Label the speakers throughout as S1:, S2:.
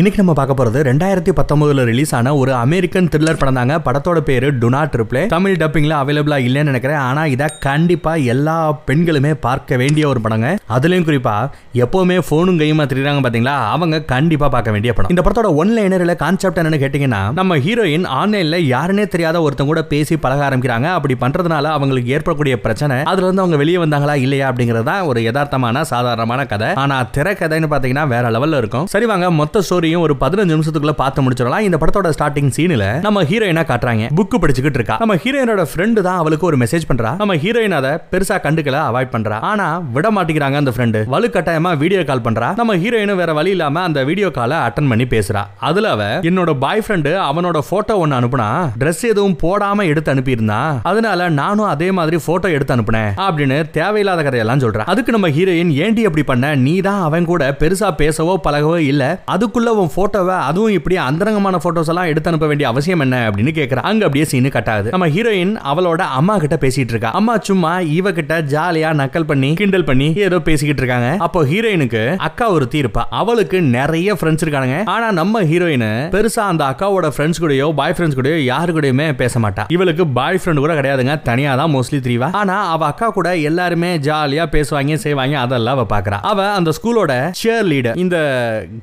S1: இன்னைக்கு நம்ம பார்க்க போறது ரெண்டாயிரத்தி பத்தொன்பதுல ரிலீஸ் ஆன ஒரு அமெரிக்கன் த்ரில்லர் படம் தாங்க படத்தோட பேரு டுனாட் ட்ரிப்ளே தமிழ் டப்பிங்ல அவைலபிளா இல்லைன்னு நினைக்கிறேன். ஆனா இதை கண்டிப்பா எல்லா பெண்களுமே பார்க்க வேண்டிய ஒரு படங்க. அதுலயும் குறிப்பா எப்பவுமே போனும் கையுமா திரிறாங்க பாத்தீங்களா? அவங்க கண்டிப்பா பார்க்க வேண்டிய படம். இந்த படத்தோட ஒன் லைனர்ல கான்செப்ட் என்னன்னு கேட்டீங்கன்னா நம்ம ஹீரோயின் ஆன்லைன்ல யாருன்னே தெரியாத ஒருத்தங்க கூட பேசி பழக ஆரம்பிக்கிறாங்க. அப்படி பண்றதுனால அவங்களுக்கு ஏற்படக்கூடிய பிரச்சனை அதுல இருந்து அவங்க வெளியே வந்தாங்களா இல்லையா அப்படிங்கறது தான் ஒரு யதார்த்தமான சாதாரணமான கதை. ஆனா திரைக்கதைன்னு பாத்தீங்கன்னா வேற லெவல்ல இருக்கும். சரி வாங்க மொத்த ஸ்டோரியும் ஒரு பதினஞ்சு நிமிஷத்துக்குள்ள பார்த்து முடிச்சிடலாம். இந்த படத்தோட ஸ்டார்டிங் சீனில் நம்ம ஹீரோயினா காட்டுறாங்க. புக் படிச்சுக்கிட்டு இருக்கா. நம்ம ஹீரோயினோட ஃப்ரெண்டு தான் அவளுக்கு ஒரு மெசேஜ் பண்றா. நம்ம ஹீரோயின் அதை பெருசா கண்டுக்கல அவாய்ட் பண்றா. ஆனா விட மாட்டேங்கிறாங்க அந்த ஃப்ரெண்டு வலுக்கட்டாயமா வீடியோ கால் பண்றா. நம்ம ஹீரோயினும் வேற வழி இல்லாம அந்த வீடியோ காலை அட்டன் பண்ணி பேசுறா. அதுல அவ என்னோட பாய் ஃப்ரெண்டு அவனோட போட்டோ ஒன்னு அனுப்புனா ட்ரெஸ் எதுவும் போடாம எடுத்து அனுப்பியிருந்தா அதனால நானும் அதே மாதிரி போட்டோ எடுத்து அனுப்புனேன் அப்படின்னு தேவையில்லாத கதையெல்லாம் சொல்றா. அதுக்கு நம்ம ஹீரோயின் ஏண்டி அப்படி பண்ண? நீ தான் அவன் கூட பெருசா பேசவோ பழகவோ இல்ல. அதுக்குள்ள உன் போட்டோவை அதுவும் இப்படி அந்தரங்கமான போட்டோஸ் எல்லாம் எடுத்து அனுப்ப வேண்டிய அவசியம் என்ன அப்படின்னு கேக்குறா. அங்க அப்படியே சீனு கட் ஆகுது. நம்ம ஹீரோயின் அவளோட அம்மா கிட்ட பேசிட்டு இருக்கா. அம்மா சும்மா இவ கிட்ட ஜாலியா நக்கல் பண்ணி கிண்டல் பண்ணி ஏதோ பேசிக்கிட்டு இருக்காங்க. அப்போ ஹீரோயினுக்கு அக்கா ஒரு தீர்ப்பா அவளுக்கு நிறைய ஃப்ரெண்ட்ஸ் இருக்காங்க ஆனா நம்ம ஹீரோயின் பெருசா அந்த அக்காவோட ஃப்ரெண்ட்ஸ் கூடயோ பாய் ஃப்ரெண்ட்ஸ் கூடயோ யாரு கூடயுமே பேச மாட்டா. இவளுக்கு பாய் ஃப்ரெண்ட் கூட கிடையாதுங்க. தனியா தான் மோஸ்ட்லி தெரியவா ஆனா அவ அக்கா கூட எல்லாருமே ஜாலியா பேசுவாங்க செய்வாங்க அதெல்லாம் அவ பாக்குறா. அவ அந்த ஸ்கூலோட சேர் லீடர் இந்த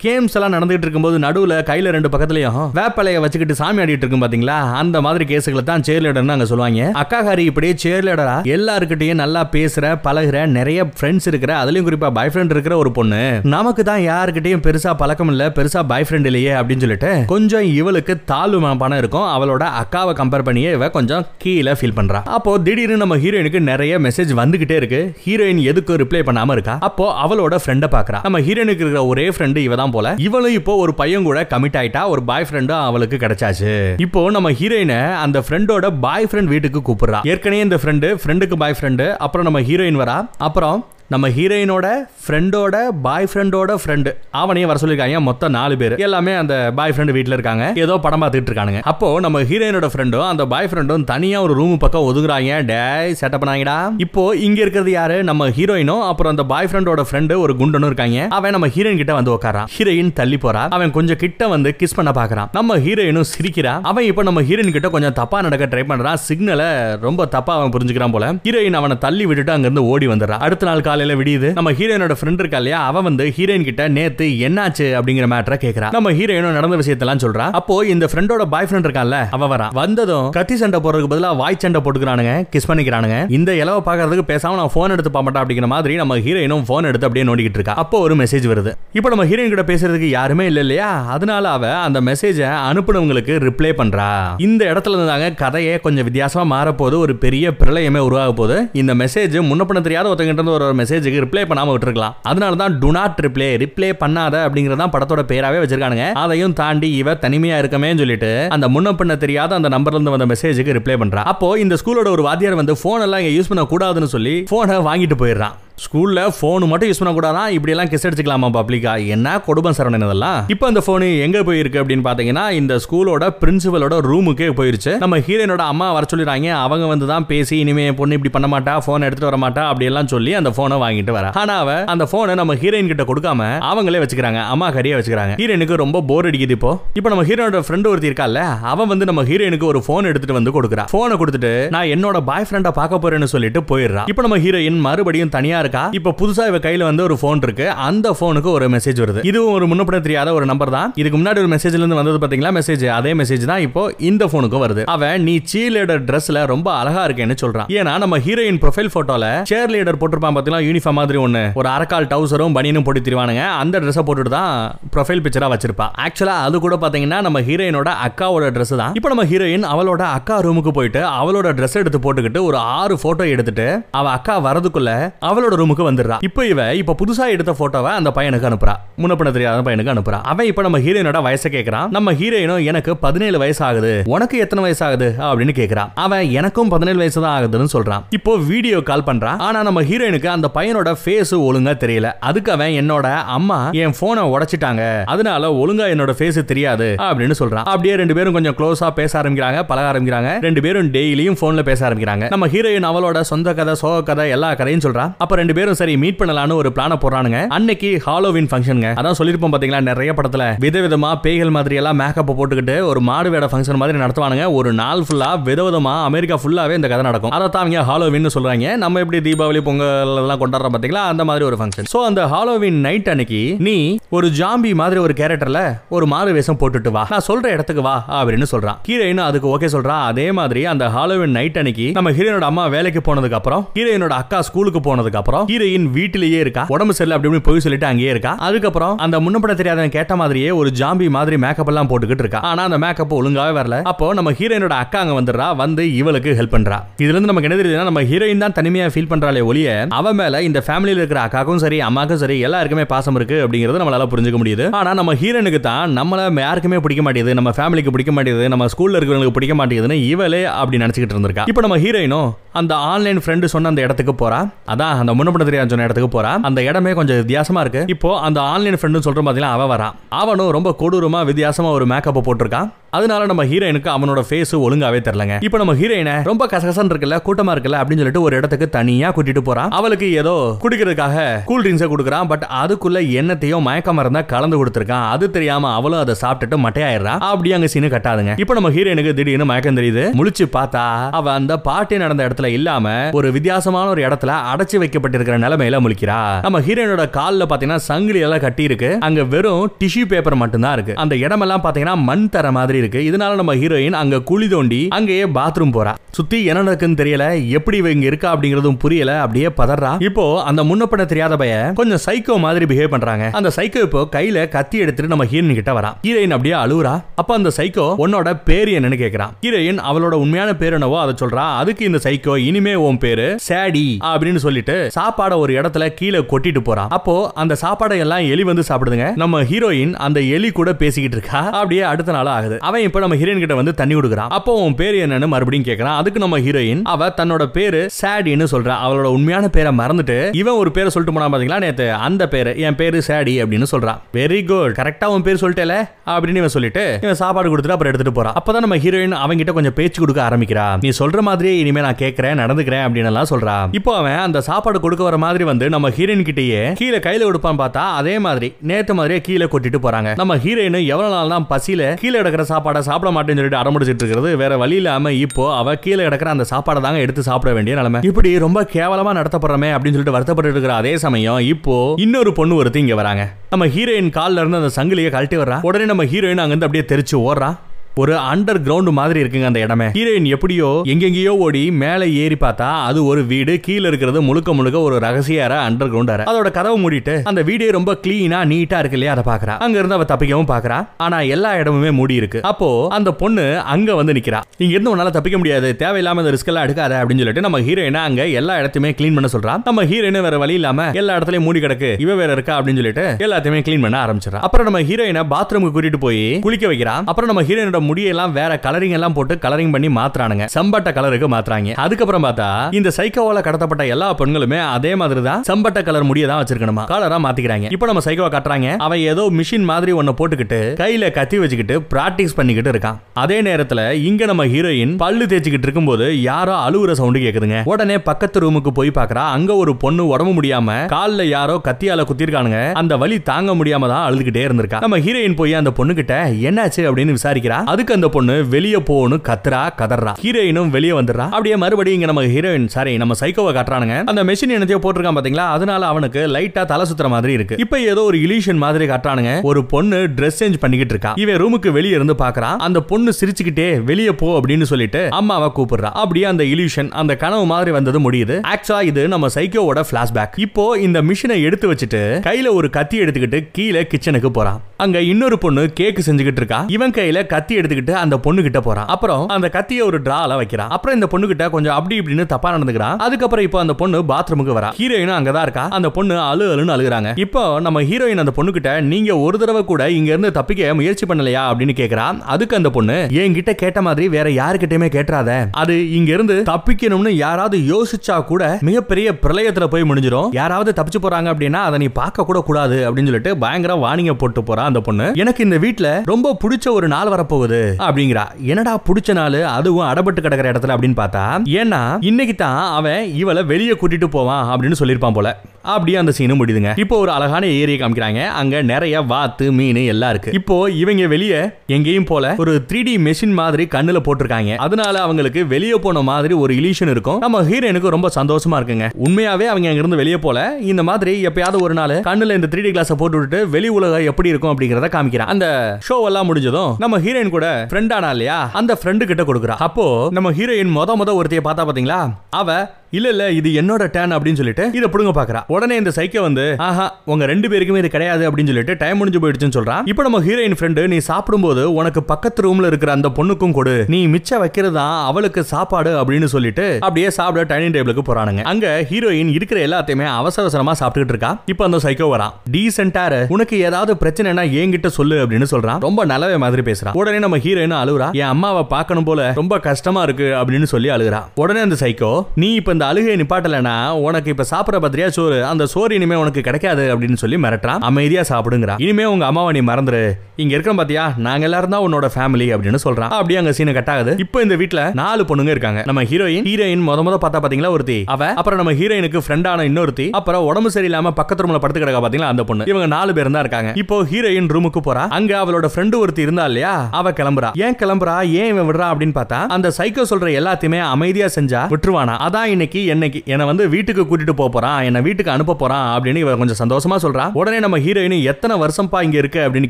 S1: கேம்ஸ் எல்லாம் நடந்து நடந்துகிட்டு இருக்கும்போது நடுவுல கையில ரெண்டு பக்கத்துலயும் வேப்பலைய வச்சுக்கிட்டு சாமி ஆடிட்டு இருக்கும் பாத்தீங்களா? அந்த மாதிரி கேஸுகளை தான் சேர் லீடர்னு அங்க சொல்லுவாங்க. அக்காகாரி இப்படியே சேர் லீடரா எல்லாருக்கிட்டையும் நல்லா பேசுற பழகுற நிறைய ஃப்ரெண்ட்ஸ் இருக்கிற அதுலயும் குறிப்பா பாய் ஃப்ரெண்ட் இருக்கிற ஒரு பொண்ணு. நமக்கு தான் யாருக்கிட்டையும் பெருசா பழக்கம் இல்ல பெருசா பாய் ஃப்ரெண்ட் இல்லையே அப்படின்னு சொல்லிட்டு கொஞ்சம் இவளுக்கு தாழ்வு மனப்பானம் இருக்கும். அவளோட அக்காவை கம்பேர் பண்ணியே இவ கொஞ்சம் கீழே ஃபீல் பண்றா. அப்போ திடீர்னு நம்ம ஹீரோயினுக்கு நிறைய மெசேஜ் வந்துகிட்டே இருக்கு. ஹீரோயின் எதுக்கு ரிப்ளை பண்ணாம இருக்கா? அப்போ அவளோட ஃப்ரெண்ட பாக்குறா. நம்ம ஹீரோயினுக்கு இருக்கிற ஒரே ஃப்ரெண்டு இவ தான் போல. இவளும் இப்போ இப்போ ஒரு பையன் கூட கமிட் ஆயிட்டா ஒரு பாய் ஃப்ரெண்டும் அவளுக்கு கிடைச்சாச்சு. இப்போ நம்ம ஹீரோயினை அந்த ஃப்ரெண்டோட பாய் ஃப்ரெண்ட் வீட்டுக்கு கூப்பிடுறா. ஏற்கனவே இந்த ஃப்ரெண்டு ஃப்ரெண்டுக்கு பாய் ஃப்ரெண்டு அப்புறம் நம்ம ஹீரோயின் வரா அப்புறம் நம்ம ஹீரோயினோட ஃப்ரெண்டோட பாய் ஃப்ரெண்டோட ஃப்ரெண்டு அவனையும் வர சொல்லியிருக்காங்க. மொத்தம் நாலு பேர். எல்லாமே அந்த பாய் ஃப்ரெண்டு வீட்டில் இருக்காங்க. ஏதோ படம் பார்த்துட்டு இருக்கானுங்க. அப்போ நம்ம ஹீரோயினோட ஃப்ரெண்டும் அந்த பாய் ஃப்ரெண்டும் தனியாக ஒரு ரூம் பக்கம் ஒதுங்குறாங்க. டேய் செட்டப் பண்ணாங்கடா. இப்போ இங்க இருக்கிறது யாரு? நம்ம ஹீரோயினும் அப்புறம் அந்த பாய் ஃப்ரெண்டோட ஃப்ரெண்டு ஒரு குண்டனும் இருக்காங்க. அவன் நம்ம ஹீரோயின் கிட்ட வந்து உட்காரான் ஹீரோயின் தள்ளி போறா. அவன் கொஞ்சம் கிட்ட வந்து கிஸ் பண்ண பாக்குறான். நம்ம ஹீரோயினும் சிரிக்கிறா. அவன் இப்போ நம்ம ஹீரோயின் கிட்ட கொஞ்சம் தப்பா நடக்க ட்ரை பண்றான். சிக்னலை ரொம்ப தப்பா அவன் புரிஞ்சுக்கிறான் போல. ஹீரோயின் அவனை தள்ளி விட்டுட்டு அங்கிருந்து ஓடி வந்துடுறான் அடுத்த நாள் காலையில விடியுது. நம்ம ஹீரோயினோட ஃப்ரெண்ட் இருக்கா இல்லையா? அவ வந்து ஹீரோயின் கிட்ட நேத்து என்னாச்சு அப்படிங்கிற மேட்டரை கேக்குறா. நம்ம ஹீரோயினும் நடந்த விஷயத்தெல்லாம் சொல்றா. அப்போ இந்த ஃப்ரெண்டோட பாய் ஃப்ரெண்ட் இருக்கான்ல அவ வரா. வந்ததும் கத்தி சண்டை போடுறதுக்கு பதிலா வாய் சண்டை போட்டுக்கிறானுங்க கிஸ் பண்ணிக்கிறானுங்க. இந்த இலவ பாக்குறதுக்கு பேசாம நான் போன் எடுத்து பாமாட்டா அப்படிங்கிற மாதிரி நம்ம ஹீரோயினும் போன் எடுத்து அப்படியே நோண்டிக்கிட்டு இருக்கா. அப்போ ஒரு மெசேஜ் வருது. இப்போ நம்ம ஹீரோயின் கிட்ட பேசுறதுக்கு யாருமே இல்ல இல்லையா? அதனால அவ அந்த மெசேஜை அனுப்புனவங்களுக்கு ரிப்ளை பண்றா. இந்த இடத்துல இருந்தாங்க கதையே கொஞ்சம் வித்தியாசமா மாறப்போது ஒரு பெரிய பிரளயமே உருவாக போகுது. இந்த மெசேஜ் முன்ன பண்ண தெரியாத ஒருத்தங்கிட்ட இருந்து ஒரு மெசேஜுக்கு ரிப்ளை பண்ணாம விட்டுருக்கலாம். அதனால தான் டு நாட் ரிப்ளை ரிப்ளை பண்ணாத அப்படிங்கிறது தான் படத்தோட பேராவே வச்சிருக்கானுங்க. அதையும் தாண்டி இவ தனிமையா இருக்கமே சொல்லிட்டு அந்த முன்ன பண்ண தெரியாத அந்த நம்பர்ல இருந்து வந்த மெசேஜுக்கு ரிப்ளை பண்ணுறான் அப்போ இந்த ஸ்கூலோட ஒரு வாத்தியார் வந்து போன் எல்லாம் இங்க யூஸ் பண்ண கூடாதுன்னு சொல்லி போனை வாங்கிட்டு போயிடுறான். ஸ்கூல்ல போன் மட்டும் யூஸ் பண்ண கூடாதான் இப்படி எல்லாம் கிஸ் அடிச்சுக்கலாமா பப்ளிக்கா என்ன கொடுமை சரவணன் இதெல்லாம் இப்போ அந்த போன் எங்க போயிருக்கு அப்படின்னு பாத்தீங்கன்னா இந்த ஸ்கூலோட பிரின்சிபலோட ரூமுக்கே போயிருச்சு. நம்ம ஹீரோயினோட அம்மா வர சொல்லிடுறாங்க. அவங்க வந்து தான் பேசி இனிமே என் பொண்ணு இப்படி பண்ண மாட்டா போன் எடுத்துட்டு வர மாட்டா அப்படி எல்லாம் சொல்லி அந்த போனை வாங்கிட்டு வர. ஆனா அவ அந்த போனை நம்ம ஹீரோயின் கிட்ட கொடுக்காம அவங்களே வச்சுக்கிறாங்க. அம்மா கறியா வச்சுக்கிறாங்க. ஹீரோயினுக்கு ரொம்ப போர் அடிக்குது இப்போ. இப்போ நம்ம ஹீரோனோட ஃப்ரெண்ட் ஒருத்தி இருக்கால அவன் வந்து நம்ம ஹீரோயினுக்கு ஒரு போன் எடுத்துட்டு வந்து கொடுக்குறா. போனை கொடுத்துட்டு நான் என்னோட பாய் ஃப்ரெண்டை பார்க்க போறேன்னு சொல்லிட்டு போயிடுறான் இப்போ நம்ம ஹீரோயின் மறுபடியும் தனியா இருக்கா? இப்போ புதுசா இவ கையில வந்து ஒரு போன் இருக்கு. அந்த போனுக்கு ஒரு மெசேஜ் வருது. இதுவும் ஒரு முன்னப்பட தெரியாத ஒரு நம்பர் தான். இதுக்கு முன்னாடி ஒரு மெசேஜ்ல இருந்து வந்தது பாத்தீங்களா மெசேஜ் அதே மெசேஜ் தான் இப்போ இந்த போனுக்கு வருது. அவன் நீ சீ லீடர் ட்ரெஸ்ல ரொம்ப அழகா இருக்கேன்னு சொல்றான் ஏன்னா நம்ம ஹீரோயின் ப்ரொஃபைல் போட்டோல சேர் லீடர் போட்டிருப்பான் பாத்தீங்களா யூனிஃபார்ம் மாதிரி ஒண்ணு. ஒரு அரக்கால் டவுசரும் பனியனும் போட்டு திருவானுங்க. அந்த ட்ரெஸ்ஸை போட்டுட்டு தான் ப்ரொஃபைல் பிக்சரா வச்சிருப்பா. ஆக்சுவலா அது கூட பாத்தீங்கன்னா நம்ம ஹீரோயினோட அக்காவோட ட்ரெஸ் தான். இப்போ நம்ம ஹீரோயின் அவளோட அக்கா ரூமுக்கு போயிட்டு அவளோட ட்ரெஸ் எடுத்து போட்டுக்கிட்டு ஒரு ஆறு போட்டோ எடுத்துட்டு அவ அக்கா வரதுக்குள்ள அவளோட ரூமுக்கு வந்துடுறா. இப்போ இவ இப்ப புதுசா எடுத்த போட்டோவை அந்த பையனுக்கு அனுப்புறா. முன்ன பண்ண தெரியாத பையனுக்கு அனுப்புறா. அவன் இப்ப நம்ம ஹீரோயினோட வயசை கேட்கறான் நம்ம ஹீரோயினும் எனக்கு பதினேழு வயசு ஆகுது உனக்கு எத்தனை வயசு ஆகுது அப்படின்னு கேட்கறான் அவன் எனக்கும் பதினேழு வயசு தான் ஆகுதுன்னு சொல்றான். இப்போ வீடியோ கால் பண்றான். ஆனா நம்ம ஹீரோயினுக்கு அந்த பையனோட ஃபேஸ் ஒழுங்கா தெரியல. அதுக்கு அவன் என்னோட அம்மா என் போனை உடைச்சிட்டாங்க. அதனால ஒழுங்கா என்னோட ஃபேஸ் தெரியாது அப்படின்னு சொல்றான். அப்படியே ரெண்டு பேரும் கொஞ்சம் க்ளோஸா பேச ஆரம்பிக்கிறாங்க பழக ஆரம்பிக்கிறாங்க. ரெண்டு பேரும் டெய்லியும் போன்ல பேச ஆரம்பிக்கிறாங்க. நம்ம ஹீரோயின் அவளோட சொந்த கதை சோக கதை எல்லா கதையும் சொல்றான். அப்ப ரெண்டு பேரும் சரி மீட் பண்ணலாம்னு ஒரு பிளான போறானுங்க அன்னைக்கு ஹாலோவின் ஃபங்க்ஷனுங்க அதான் சொல்லிருப்போம் பாத்தீங்களா நிறைய படத்துல. விதவிதமா பேய்கள் மாதிரி எல்லாம் மேக்கப் போட்டுக்கிட்டு ஒரு மாடு வேட ஃபங்க்ஷன் மாதிரி நடத்துவானுங்க. ஒரு நாள் ஃபுல்லா விதவிதமா அமெரிக்கா ஃபுல்லாவே இந்த கதை நடக்கும். அதை தான் அவங்க ஹாலோவின் சொல்றாங்க. நம்ம எப்படி தீபாவளி பொங்கல் எல்லாம் கொண்டாடுறோம் பாத்தீங்களா அந்த மாதிரி ஒரு ஃபங்க்ஷன் சோ அந்த ஹாலோவின் நைட் அன்னைக்கு நீ ஒரு ஜாம்பி மாதிரி ஒரு கேரக்டர்ல ஒரு மாறு வேஷம் போட்டுட்டு வா. நான் சொல்ற இடத்துக்கு வா அப்படின்னு சொல்றான். ஹீரோயின் அதுக்கு ஓகே சொல்றா அதே மாதிரி அந்த ஹாலோவின் நைட் அன்னைக்கு நம்ம ஹீரோனோட அம்மா வேலைக்கு போனதுக்கு அப்புறம் ஹீரோயினோட அக்கா ஸ்கூலுக்கு போனதுக்கு அப்புறம் ஹீரோயின் வீட்டிலேயே இருக்கா? உடம்பு சரியில்லை அப்படின்னு போய் சொல்லிட்டு அங்கேயே இருக்கா? அதுக்கப்புறம் அந்த முன்னப்பட தெரியாதவன் கேட்ட மாதிரியே ஒரு ஜாம்பி மாதிரி மேக்கப் எல்லாம் போட்டுக்கிட்டு இருக்கா. ஆனா அந்த மேக்கப் ஒழுங்காவே வரல. அப்போ நம்ம ஹீரோயினோட அக்கா அங்க வந்துடுறா வந்து இவளுக்கு ஹெல்ப் பண்றா. இதுல இருந்து நமக்கு என்ன தெரியுதுன்னா நம்ம ஹீரோயின் தான் தனிமையா ஃபீல் பண்றாளே ஒளிய அவ மேல இந்த ஃபேமிலியில இருக்கிற அக்காக்கும் சரி அம்மாக்கும் சரி எல்லாருக்குமே பாசம் இருக்கு அப்படிங்கறது நம்மளால புரிஞ்சுக்க முடியுது. ஆனா நம்ம ஹீரோனுக்கு தான் நம்மள யாருக்குமே பிடிக்க மாட்டேங்குது நம்ம ஃபேமிலிக்கு பிடிக்க மாட்டேங்குது நம்ம ஸ்கூல்ல இருக்கிறவங்களுக்கு பிடிக்க மாட்டேதுன்னு இவளே அப்படி நினைச்சுக்கிட்டு இருந்திருக்கா. இப்போ நம்ம ஹீரோயினும் அந்த ஆன்லைன் ஃப்ரெண்டு சொன்ன அந்த இடத்துக்கு போறா. அதான் அந்த முன்னப்பட தெரியாது சொன்ன இடத்துக்கு போறான் அந்த இடமே கொஞ்சம் வித்தியாசமா இருக்கு. இப்போ அந்த ஆன்லைன் ஃப்ரெண்டு சொல்ற பாத்தீங்கன்னா அவன் வரா. அவனும் ரொம்ப கொடூரமா வித்தியாசமா ஒரு மேக்கப் போட்டிருக்கான். அதனால நம்ம ஹீரோயினுக்கு அவனோட ஃபேஸ் ஒழுங்காவே தெரியலங்க. இப்போ நம்ம ஹீரோயினை ரொம்ப கசகசன் இருக்குல்ல கூட்டமா இருக்குல்ல அப்படின்னு சொல்லிட்டு ஒரு இடத்துக்கு தனியா கூட்டிட்டு போறான். அவளுக்கு ஏதோ குடிக்கிறதுக்காக கூல் ட்ரிங்க்ஸை கொடுக்குறான். பட் அதுக்குள்ள எண்ணத்தையும் மயக்க மருந்தா கலந்து கொடுத்துருக்கான். அது தெரியாம அவளும் அதை சாப்பிட்டுட்டு மட்டையாயிடுறா. அப்படி அங்க சீனு கட்டாதுங்க. இப்போ நம்ம ஹீரோயினுக்கு திடீர்னு மயக்கம் தெரியுது. முழிச்சு பார்த்தா அவ அந்த பாட்டி நடந்த இடத்துல இல்லாம ஒரு வித்தியாசமான ஒரு இடத்துல அடைச்சு வைக்கப்பட்டிருக்கிற நிலைமையில முழிக்கிறா. நம்ம ஹீரோயினோட கால்ல பாத்தீங்கன்னா சங்கிலி எல்லாம் கட்டி இருக்கு அங்க வெறும் டிஷ்யூ பேப்பர் மட்டும்தான் இருக்கு. அந்த இடமெல்லாம் பாத்தீங்கன்னா மண் தர மாதிரி இருக்கு. இதனால நம்ம ஹீரோயின் அங்க குழி தோண்டி அங்கேயே பாத்ரூம் போறா. சுத்தி என்ன நடக்குன்னு தெரியல. எப்படி இவ இங்க இருக்கா அப்படிங்கறதும் புரியல. அப்படியே பதறா. இப்போ அந்த முன்னப்பட தெரியாத பைய கொஞ்சம் சைக்கோ மாதிரி பிஹேவ் பண்றாங்க. அந்த சைக்கோ இப்போ கையில கத்தி எடுத்துட்டு நம்ம ஹீரோயின் கிட்ட வரா. ஹீரோயின் அப்படியே அழுவுறா. அப்ப அந்த சைக்கோ உன்னோட பேர் என்னன்னு கேக்குறான் ஹீரோயின் அவளோட உண்மையான பேர் என்னவோ அதை சொல்றா. அதுக்கு இந்த சைக்கோ இனிமே உன் பேரு சேடி அப்படின்னு சொல்லிட்டு சாப்பாட ஒரு இடத்துல கீழே கொட்டிட்டு போறான் அப்போ அந்த சாப்பாடை எல்லாம் எலி வந்து சாப்பிடுதுங்க. நம்ம ஹீரோயின் அந்த எலி கூட பேசிக்கிட்டு இருக்கா. அப்படியே அடுத்த நாள் ஆகுது. அவன் இப்ப நம்ம ஹீரோயின் கிட்ட வந்து தண்ணி கொடுக்குறான் அப்போ உன் பேர் என்னன்னு மறுபடியும் கேட்கறான் அதுக்கு நம்ம ஹீரோயின் அவ தன்னோட பேரு சாடின்னு சொல்றா. அவளோட உண்மையான பேரை மறந்துட்டு இவன் ஒரு பேரை சொல்லிட்டு போனா பாத்தீங்களா? நேத்து அந்த பேரு என் பேரு சாடி அப்படின்னு சொல்றான் வெரி குட் கரெக்டா உன் பேர் சொல்லிட்டேல? அப்படின்னு இவன் சொல்லிட்டு இவன் சாப்பாடு கொடுத்துட்டு அப்புறம் எடுத்துட்டு போறான். அப்பதான் நம்ம ஹீரோயின் அவங்கிட்ட கொஞ்சம் பேச்சு கொடுக்க ஆரம்பிக்கிறா. நீ சொல்ற மாதிரியே இனிமே நான் கேட்கறேன் நடந்துக்கிறேன் அப்படின்னு எல்லாம் சொல்றா. இப்போ அவன் அந்த சாப்பாடு கொடுக்க வர மாதிரி வந்து நம்ம ஹீரோயின் கிட்டயே கீழே கையில கொடுப்பான் பார்த்தா அதே மாதிரி நேத்து மாதிரியே கீழே கொட்டிட்டு போறாங்க. நம்ம ஹீரோயின் எவ்வளவு நாள் தான் பசியில கீழே எடுக்கிற சாப்பாடை சாப்பிட மாட்டேன்னு சொல்லிட்டு அடமுடிச்சிட்டு இருக்கிறது. வேற வழி இல்லாம இப்போ அவ கீழே கிடக்கிற அந்த சாப்பாடை தாங்க எடுத்து சாப்பிட வேண்டிய நிலைமை. இப்படி ரொம்ப கேவலமா நடத்தப்படுறமே அப்படின்னு சொல்லிட்டு வருத்தப்பட்டு இருக்கிற அதே சமயம் இப்போ இன்னொரு பொண்ணு ஒருத்தி இங்க வராங்க. நம்ம ஹீரோயின் கால்ல இருந்து அந்த சங்கிலியை கழட்டி வர்றா. உடனே நம்ம ஹீரோயின் அங்கிருந்து அப்படியே தெரிச்சு ஓடுறா. ஒரு அண்டர் கிரவுண்ட் மாதிரி இருக்குங்க அந்த இடமே. ஹீரோயின் எப்படியோ எங்கெங்கேயோ ஓடி மேலே ஏறி பார்த்தா அது ஒரு வீடு கீழே இருக்கிறது முழுக்க முழுக்க ஒரு ரகசிய அறை அண்டர் கிரவுண்ட் அறை. அதோட கதவை மூடிட்டு அந்த வீடே ரொம்ப கிளீனா நீட்டா இருக்கு இல்லையா அதை பாக்குறா அங்க இருந்து அவ தப்பிக்கவும் பாக்குறா ஆனா எல்லா இடமுமே மூடி இருக்கு. அப்போ அந்த பொண்ணு அங்க வந்து நிக்கிறா. இங்க இருந்து உன்னால தப்பிக்க முடியாது. தேவையில்லாம இந்த ரிஸ்க் எல்லாம் எடுக்காத அப்படின்னு சொல்லிட்டு நம்ம ஹீரோயினா அங்க எல்லா இடத்தையுமே கிளீன் பண்ண சொல்றா. நம்ம ஹீரோயினு வேற வழி இல்லாம எல்லா இடத்துலயும் மூடி கிடக்கு. இவ வேற இருக்கா அப்படின்னு சொல்லிட்டு எல்லாத்தையுமே கிளீன் பண்ண ஆரம்பிச்சிடறா. அப்புறம் நம்ம ஹீரோயினை பாத்ரூமுக்கு கூட்டிட்டு போய் குளிக்க வைக்கிறா. அப்புறம் நம்ம ஹீரோயினோட முடியெல்லாம் வேற கலரிங் எல்லாம் போட்டு கலரிங் பண்ணி மாத்துறானுங்க. சம்பட்ட கலருக்கு மாத்துறாங்க. அதுக்கப்புறம் பார்த்தா இந்த சைக்கோவால கடத்தப்பட்ட எல்லா பெண்களுமே அதே மாதிரி தான் சம்பட்ட கலர் முடிய தான் வச்சிருக்கணுமா? கலரா மாத்திக்கிறாங்க. இப்போ நம்ம சைக்கோவை கட்டுறாங்க. அவன் ஏதோ மிஷின் மாதிரி ஒன்னு போட்டுக்கிட்டு கையில கத்தி வச்சுக்கிட்டு பிராக்டிஸ் பண்ணிக்கிட்டு இருக்கான். அதே நேரத்துல இங்க நம்ம ஹீரோயின் பல்லு தேய்ச்சிக்கிட்டு இருக்கும்போது யாரோ அழுவுற சவுண்டு கேக்குதுங்க. உடனே பக்கத்து ரூமுக்கு போய் பாக்குறா அங்க ஒரு பொண்ணு உடம்பு முடியாம கால்ல யாரோ கத்தியால குத்திருக்கானுங்க. அந்த வலி தாங்க முடியாம தான் அழுதுகிட்டே இருந்திருக்கா. நம்ம ஹீரோயின் போய் அந்த பொண்ணு கிட்ட என்னாச்சு? அப்படின்னு விசாரிக்கிறா. அதுக்கு அந்த பொண்ணு வெளியே போகணும் கத்துறா கதறா. ஹீரோயினும் வெளியே வந்துடுறா. அப்படியே மறுபடியும் இங்க நம்ம ஹீரோயின் சாரி நம்ம சைக்கோவை காட்டுறானுங்க. அந்த மெஷின் என்னத்தையோ போட்டிருக்கான் பாத்தீங்களா? அதனால அவனுக்கு லைட்டா தலை சுத்துற மாதிரி இருக்கு. இப்போ ஏதோ ஒரு இலியூஷன் மாதிரி காட்டுறானுங்க. ஒரு பொண்ணு ட்ரெஸ் சேஞ்ச் பண்ணிக்கிட்டு இருக்கா. இவன் ரூமுக்கு வெளியே இருந்து பாக்குறான் அந்த பொண்ணு சிரிச்சுக்கிட்டே வெளியே போ அப்படின்னு சொல்லிட்டு அம்மாவை கூப்பிடுறா. அப்படியே அந்த இலியூஷன் அந்த கனவு மாதிரி வந்தது முடியுது. ஆக்சுவலா இது நம்ம சைக்கோவோட பிளாஷ்பேக் இப்போ இந்த மிஷினை எடுத்து வச்சுட்டு கையில ஒரு கத்தி எடுத்துக்கிட்டு கீழே கிச்சனுக்கு போறான். அங்க இன்னொரு பொண்ணு கேக் செஞ்சுக்கிட்டு இருக்கா. இவன் கையில கத்தி எடுத்துக்கிட்டு அந்த பொண்ணு கிட்ட போறான். அப்புறம் அந்த கத்திய ஒரு டிரால வைக்கிறான் அப்புறம் இந்த பொண்ணு கிட்ட கொஞ்சம் அப்படி இப்படின்னு தப்பா நடந்துக்கிறான் அதுக்கப்புறம் இப்போ அந்த பொண்ணு பாத்ரூமுக்கு வரா. ஹீரோயினும் அங்கதான் இருக்கா. அந்த பொண்ணு அழு அழுன்னு அழுகுறாங்க. இப்போ நம்ம ஹீரோயின் அந்த பொண்ணு கிட்ட நீங்க ஒரு தடவை கூட இங்க இருந்து தப்பிக்க முயற்சி பண்ணலையா? அப்படின்னு கேக்குறா. அதுக்கு அந்த பொண்ணு என்கிட்ட கேட்ட மாதிரி வேற யாருக்கிட்டயுமே கேட்டுறாத. அது இங்க இருந்து தப்பிக்கணும்னு யாராவது யோசிச்சா கூட மிகப்பெரிய பிரளயத்துல போய் முடிஞ்சிடும். யாராவது தப்பிச்சு போறாங்க அப்படின்னா அதை நீ பார்க்க கூட கூடாது. அப்படின்னு சொல்லிட்டு பயங்கர வாணிங்க போட்டு போறா அந்த பொண்ணு. எனக்கு இந்த வீட்டுல ரொம்ப பிடிச்ச ஒரு நாள் வரப்போகுது. போகுது அப்படிங்கிறா. என்னடா புடிச்ச நாள் அதுவும் அடபட்டு கிடக்கிற இடத்துல அப்படின்னு பார்த்தா ஏன்னா இன்னைக்கு தான் அவன் இவளை வெளியே கூட்டிட்டு போவான் அப்படின்னு சொல்லியிருப்பான் போல. அப்படியே அந்த சீனும் முடியுதுங்க. இப்போ ஒரு அழகான ஏரியை காமிக்கிறாங்க. அங்க நிறைய வாத்து மீன் எல்லாம் இருக்கு. இப்போ இவங்க வெளியே எங்கேயும் போல ஒரு த்ரீ டி மெஷின் மாதிரி கண்ணுல போட்டிருக்காங்க. அதனால அவங்களுக்கு வெளியே போன மாதிரி ஒரு இலியூஷன் இருக்கும். நம்ம ஹீரோனுக்கு ரொம்ப சந்தோஷமா இருக்குங்க. உண்மையாவே அவங்க அங்க இருந்து வெளியே போல இந்த மாதிரி எப்பயாவது ஒரு நாள் கண்ணுல இந்த த்ரீ டி கிளாஸை போட்டு விட்டு வெளி உலகம் எப்படி இருக்கும் அப்படிங்கறத காமிக்கிறான். அந்த ஷோ எல்லாம் முடிஞ்சதும் நம்ம ஹீரோயின் கூட ஃப்ரெண்ட் ஆனா இல்லையா? அந்த ஃப்ரெண்டு கிட்ட கொடுக்குறா. அப்போ நம்ம ஹீரோயின் மொத மொத ஒருத்தைய பார்த்தா பாத்தீங்களா? அவ இல்ல இல்ல இது என்னோட டேன் அப்படின்னு சொல்லிட்டு இத புடுங்க பாக்குறா. உடனே இந்த சைக்கோ வந்து ஆஹா உங்க ரெண்டு பேருக்குமே இது கிடையாது அப்படின்னு சொல்லிட்டு டைம் முடிஞ்சு போயிடுச்சுன்னு சொல்றான் இப்போ நம்ம ஹீரோயின் ஃப்ரெண்டு நீ சாப்பிடும்போது உனக்கு பக்கத்து ரூம்ல இருக்கிற அந்த பொண்ணுக்கும் கொடு. நீ மிச்சம் வைக்கிறதா அவளுக்கு சாப்பாடு அப்படின்னு சொல்லிட்டு அப்படியே சாப்பிட டைனிங் டேபிளுக்கு போறானுங்க. அங்க ஹீரோயின் இருக்கிற எல்லாத்தையுமே அவசர அவசரமா சாப்பிட்டுட்டு இருக்கா. இப்போ அந்த சைக்கோ வரான் டீசென்டாரு உனக்கு ஏதாவது பிரச்சனைனா என்கிட்ட சொல்லு அப்படின்னு சொல்றான் ரொம்ப நல்லவே மாதிரி பேசுறான் உடனே நம்ம ஹீரோயின் அழுகுறா என் அம்மாவை பார்க்கணும் போல ரொம்ப கஷ்டமா இருக்கு அப்படின்னு சொல்லி அழுகுறா. உடனே அந்த சைக்கோ நீ இப்ப அந்த அழுகையை நிப்பாட்டலனா உனக்கு இப்ப சாப்பிட்ற பத்திரியா சோறு அந்த சோறு இனிமே உனக்கு கிடைக்காது அப்படின்னு சொல்லி மிரட்டுறான். அமைதியா சாப்பிடுங்கிறான். இனிமே உங்க அம்மாவை நீ மறந்துரு. இங்க இருக்கிற பாத்தியா நாங்க எல்லாரும் தான் உன்னோட ஃபேமிலி அப்படின்னு சொல்றான். அப்படியே அங்க சீனை கட் ஆகுது இப்போ இந்த வீட்ல நாலு பொண்ணுங்க இருக்காங்க. நம்ம ஹீரோயின் ஹீரோயின் முத முத பார்த்தா பாத்தீங்களா ஒருத்தி. அவ அப்புறம் நம்ம ஹீரோயினுக்கு ஃப்ரெண்டான இன்னொருத்தி. அப்புறம் உடம்பு சரியில்லாம பக்கத்து ரூம்ல படுத்து கிடக்க பாத்தீங்களா அந்த பொண்ணு. இவங்க நாலு பேர் தான் இருக்காங்க. இப்போ ஹீரோயின் ரூமுக்கு போறா. அங்க அவளோட ஃப்ரெண்டு ஒருத்தி இருந்தா இல்லையா அவ கிளம்புறா. ஏன் கிளம்புறா ஏன் இவன் விடுறா அப்படின்னு பார்த்தா அந்த சைக்கோ சொல்ற எல்லாத்தையுமே அமைதியா செஞ்சா விட்டுருவானா. அதான் இன்னைக்கு என்னைக்கு என்னை வந்து வீட்டுக்கு கூட்டிட்டு போக போறான் என்ன வீட்டுக்கு அனுப்ப போறான் அப்படின்னு இவ கொஞ்சம் சந்தோஷமா சொல்றா. உடனே நம்ம ஹீரோயின் எத்தனை வருஷம்ப்பா இங்க இருக்கு? அப்படின்னு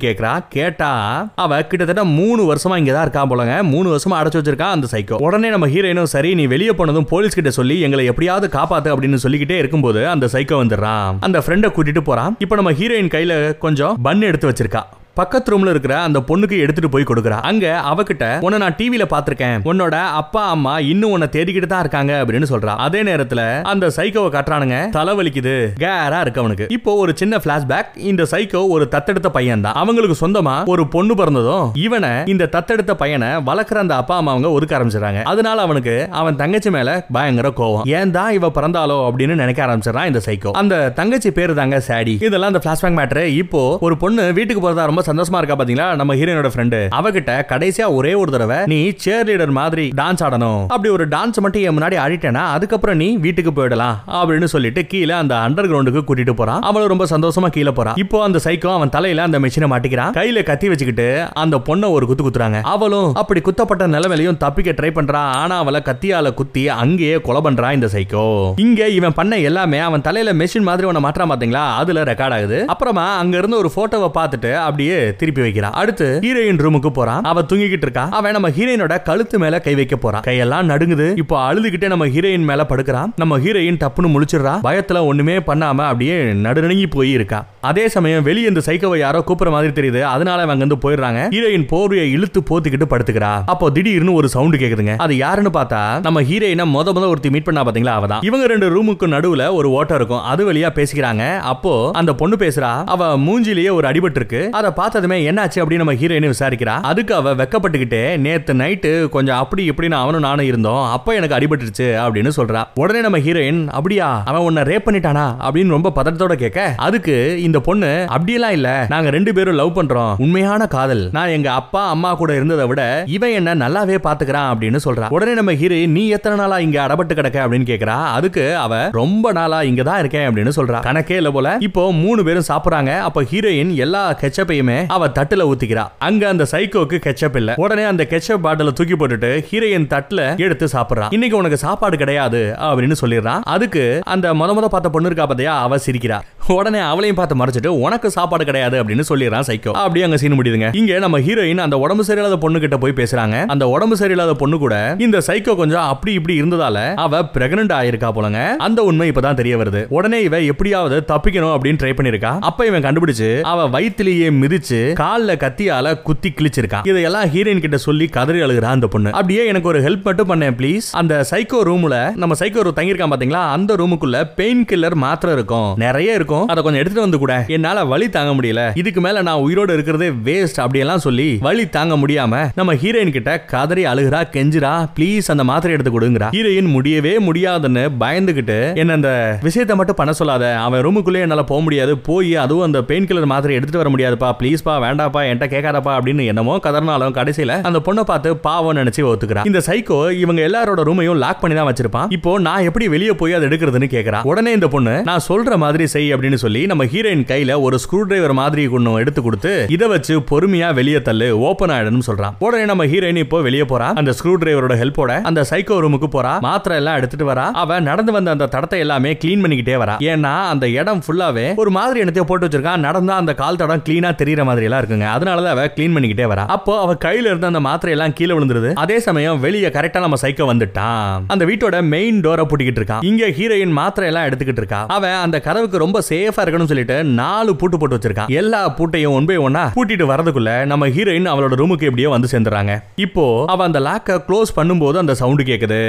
S1: கேக்குறா. கேட்டா அவ கிட்டத்தட்ட மூணு வருஷமா இங்க தான் இருக்கா போலங்க. மூணு வருஷமா அடைச்சு வச்சிருக்கா அந்த சைக்கோ உடனே நம்ம ஹீரோயினும் சரி நீ வெளியே போனதும் போலீஸ் கிட்ட சொல்லி எங்களை எப்படியாவது காப்பாத்து அப்படின்னு சொல்லிக்கிட்டே இருக்கும்போது அந்த சைக்கோ வந்துடுறான் அந்த ஃப்ரெண்டை கூட்டிட்டு போறான் இப்போ நம்ம ஹீரோயின் கையில கொஞ்சம் பன் எடுத்து வச்சிருக்கா. பக்கத்து ரூம்ல இருக்கிற அந்த பொண்ணுக்கு எடுத்துட்டு போய் கொடுக்குறா. அங்க அவகிட்ட உன்னை நான் டிவில பாத்திருக்கேன் உன்னோட அப்பா அம்மா இன்னும் உன்னை தேடிக்கிட்டு தான் இருக்காங்க அப்படின்னு சொல்றா. அதே நேரத்துல அந்த சைக்கோவை கட்டுறானுங்க தலைவலிக்குது. கேரா இருக்கு அவனுக்கு. இப்போ ஒரு சின்ன பிளாஷ்பேக் இந்த சைக்கோ ஒரு தத்தெடுத்த பையன் தான். அவங்களுக்கு சொந்தமா ஒரு பொண்ணு பிறந்ததும் இவனை இந்த தத்தெடுத்த பையனை வளர்க்குற அந்த அப்பா அம்மா அவங்க ஒதுக்க ஆரம்பிச்சிடறாங்க. அதனால அவனுக்கு அவன் தங்கச்சி மேல பயங்கர கோவம். ஏன் தான் இவ பிறந்தாலோ அப்படின்னு நினைக்க ஆரம்பிச்சிடறான் இந்த சைக்கோ அந்த தங்கச்சி பேரு தாங்க சாடி இதெல்லாம் அந்த பிளாஷ்பேக் மேட்ரு இப்போ ஒரு பொண்ணு வீட்டுக்கு போறதா ரொம்ப ரொம்ப சந்தோஷமா இருக்கா பாத்தீங்களா? நம்ம ஹீரோனோட ஃப்ரெண்டு அவகிட்ட கடைசியா ஒரே ஒரு தடவை நீ சேர் லீடர் மாதிரி டான்ஸ் ஆடணும். அப்படி ஒரு டான்ஸ் மட்டும் என் முன்னாடி ஆடிட்டேனா அதுக்கப்புறம் நீ வீட்டுக்கு போயிடலாம். அப்படின்னு சொல்லிட்டு கீழே அந்த அண்டர் கிரவுண்டுக்கு கூட்டிட்டு போறான். அவளும் ரொம்ப சந்தோஷமா கீழே போறான். இப்போ அந்த சைக்கோ அவன் தலையில அந்த மிஷினை மாட்டிக்கிறான். கையில கத்தி வச்சுக்கிட்டு அந்த பொண்ணை ஒரு குத்து குத்துறாங்க. அவளும் அப்படி குத்தப்பட்ட நிலைமையிலையும் தப்பிக்க ட்ரை பண்றா. ஆனா அவளை கத்தியால குத்தி அங்கேயே கொலை பண்றான் இந்த சைக்கோ இங்க இவன் பண்ண எல்லாமே அவன் தலையில மெஷின் மாதிரி உன மாற்றான் பாத்தீங்களா? அதுல ரெக்கார்ட் ஆகுது. அப்புறமா அங்க இருந்து ஒரு போட்டோவை பார்த்துட்டு அப்படியே திருப்பி வைக்கிறான். அடுத்து ஹீரோயின் ரூமுக்கு போறான். அவ தூங்கிக்கிட்டு இருக்கா. அவன் நம்ம ஹீரோயினோட கழுத்து மேல கை வைக்க போறான். கையெல்லாம் நடுங்குது. இப்போ அழுதுகிட்டே நம்ம ஹீரோயின் மேல படுக்கிறான். நம்ம ஹீரோயின் டப்புன்னு முழிச்சிடுறா. பயத்துல ஒண்ணுமே பண்ணாம அப்படியே நடுநடுங்கி போய் இருக்கா. அதே சமயம் வெளியே இந்த சைக்கோவை யாரோ கூப்பிடுற மாதிரி தெரியுது. அதனால அவங்க வந்து போயிடுறாங்க. ஹீரோயின் போர்வையை இழுத்து போத்துக்கிட்டு படுத்துக்கிறா. அப்போ திடீர்னு ஒரு சவுண்டு கேக்குதுங்க. அது யாருன்னு பார்த்தா நம்ம ஹீரோயினை முத முத ஒருத்தி மீட் பண்ணா பாத்தீங்களா? அவதான். இவங்க ரெண்டு ரூமுக்கு நடுவுல ஒரு ஓட்டம் இருக்கும். அது வழியா பேசிக்கிறாங்க. அப்போ அந்த பொண்ணு பேசுறா. அவ மூஞ்சிலேயே ஒரு அடிபட்டு இருக்கு அதை பார்த்ததுமே என்னாச்சு அப்படின்னு நம்ம ஹீரோயினு விசாரிக்கிறா. அதுக்கு அவ வெக்கப்பட்டுக்கிட்டே நேத்து நைட்டு கொஞ்சம் அப்படி இப்படின்னு அவனும் நானும் இருந்தோம். அப்ப எனக்கு அடிபட்டுருச்சு அப்படின்னு சொல்றா. உடனே நம்ம ஹீரோயின் அப்படியா அவன் உன்னை ரேப் பண்ணிட்டானா? அப்படின்னு ரொம்ப பதட்டத்தோட கேட்க அதுக்கு இந்த பொண்ணு அப்படியெல்லாம் இல்ல. நாங்க ரெண்டு பேரும் லவ் பண்றோம். உண்மையான காதல். நான் எங்க அப்பா அம்மா கூட இருந்ததை விட இவன் என்ன நல்லாவே பாத்துக்கிறான் அப்படின்னு சொல்றா. உடனே நம்ம ஹீரோ நீ எத்தனை நாளா இங்க அடபட்டு கிடக்க? அப்படின்னு கேக்குறா அதுக்கு அவ ரொம்ப நாளா இங்க தான் இருக்கேன் அப்படின்னு சொல்றா. கணக்கே இல்ல போல. இப்போ மூணு பேரும் சாப்பிடுறாங்க. அப்ப ஹீரோயின் எல்லா கெச்சப்பையுமே அவ தட்டுல ஊத்திக்கிறா. அங்க அந்த சைக்கோக்கு கெச்சப் இல்ல. உடனே அந்த கெச்சப் பாட்டில தூக்கி போட்டுட்டு ஹீரோயின் தட்டுல எடுத்து சாப்பிடுறா. இன்னைக்கு உனக்கு சாப்பாடு கிடையாது அப்படின்னு சொல்லிடுறான் அதுக்கு அந்த முத முத பார்த்த பொண்ணு இருக்கா பார்த்தியா? அவ சிரிக்கிறா. உடனே அவளையும் பார்த்து மறைச்சிட்டு உனக்கு சாப்பாடு கிடையாது அப்படின்னு சொல்லிடுறான் சைக்கோ அப்படியே அங்க சீன் முடியுதுங்க. இங்க நம்ம ஹீரோயின் அந்த உடம்பு சரியில்லாத பொண்ணு கிட்ட போய் பேசுறாங்க. அந்த உடம்பு சரியில்லாத பொண்ணு கூட இந்த சைக்கோ கொஞ்சம் அப்படி இப்படி இருந்ததால அவ பிரெக்னன்ட் ஆயிருக்கா போலங்க. அந்த உண்மை இப்பதான் தெரிய வருது. உடனே இவ எப்படியாவது தப்பிக்கணும் அப்படின்னு ட்ரை பண்ணிருக்கா அப்ப இவன் கண்டுபிடிச்சு அவ வயிற்றுலயே மிதி கிழிச்சு கால்ல கத்தியால குத்தி கிழிச்சிருக்கான். இதையெல்லாம் ஹீரோயின் கிட்ட சொல்லி கதறி அழுகிறா அந்த பொண்ணு. அப்படியே எனக்கு ஒரு ஹெல்ப் மட்டும் பண்ணேன் ப்ளீஸ் அந்த சைக்கோ ரூம்ல நம்ம சைக்கோ ரூம் தங்கியிருக்கான் பாத்தீங்களா? அந்த ரூமுக்குள்ள பெயின் கில்லர் மாத்திரை இருக்கும். நிறைய இருக்கும். அதை கொஞ்சம் எடுத்துட்டு வந்து கூட. என்னால வழி தாங்க முடியல. இதுக்கு மேல நான் உயிரோட இருக்கிறதே வேஸ்ட் அப்படியெல்லாம் சொல்லி வழி தாங்க முடியாம நம்ம ஹீரோயின் கிட்ட கதறி அழுகிறா கெஞ்சுறா ப்ளீஸ் அந்த மாத்திரை எடுத்து கொடுங்கிறா. ஹீரோயின் முடியவே முடியாதுன்னு பயந்துகிட்டு என்ன அந்த விஷயத்தை மட்டும் பண்ண சொல்லாத. அவன் ரூமுக்குள்ளே என்னால போக முடியாது. போய் அதுவும் அந்த பெயின் கில்லர் மாத்திரை எடுத்துட்டு வர முடியாதுப்பா ப்ளீஸ் ப்ளீஸ்பா வேண்டாப்பா என்கிட்ட கேட்காதப்பா அப்படின்னு என்னமோ கதர்னாலும் கடைசியில அந்த பொண்ணை பார்த்து பாவம் நினைச்சு ஒத்துக்கிறா. இந்த சைக்கோ இவங்க எல்லாரோட ரூமையும் லாக் பண்ணி தான் வச்சிருப்பான். இப்போ நான் எப்படி வெளியே போய் அதை எடுக்கிறதுன்னு கேக்குறா. உடனே இந்த பொண்ணு நான் சொல்ற மாதிரி செய் அப்படின்னு சொல்லி நம்ம ஹீரோயின் கையில ஒரு ஸ்க்ரூ டிரைவர் மாதிரி ஒண்ணு எடுத்து கொடுத்து இதை வச்சு பொறுமையா வெளியே தள்ளு ஓபன் ஆயிடுன்னு சொல்றான். உடனே நம்ம ஹீரோயின் இப்போ வெளியே போறா. அந்த ஸ்க்ரூ டிரைவரோட ஹெல்ப்போட அந்த சைக்கோ ரூமுக்கு போறா. மாத்திரை எல்லாம் எடுத்துட்டு வரா. அவ நடந்து வந்த அந்த தடத்தை எல்லாமே கிளீன் பண்ணிக்கிட்டே வரா. ஏன்னா அந்த இடம் ஃபுல்லாவே ஒரு மாதிரி என்னத்தையோ போட்டு வச்சிருக்கான் நடந்தா அந்த கால் தடம் கிளீனா தெரியற மாதிரி எல்லாம் இருக்குங்க. அதனால தான் அவ க்ளீன் பண்ணிக்கிட்டே வரா. அப்போ அவ கையில இருந்த அந்த மாத்திரை எல்லாம் கீழே விழுந்துருது. அதே சமயம் வெளியே கரெக்டா நம்ம சைக்கோ வந்துட்டான் அந்த வீட்டோட மெயின் டோரை பூட்டிக்கிட்டு இருக்கான் இங்க ஹீரோயின் மாத்திரை எல்லாம் எடுத்துக்கிட்டு இருக்கா. அவன் அந்த கதவுக்கு ரொம்ப சேஃபா இருக்கணும்னு சொல்லிட்டு நாலு பூட்டு போட்டு வச்சிருக்கான் எல்லா பூட்டையும் ஒன் பை ஒன்னா பூட்டிட்டு வரதுக்குள்ள நம்ம ஹீரோயின் அவளோட ரூமுக்கு எப்படியோ வந்து சேர்ந்துறாங்க இப்போ அவ அந்த லாக்க க்ளோஸ் பண்ணும்போது அந்த சவுண்ட் கேக்குது.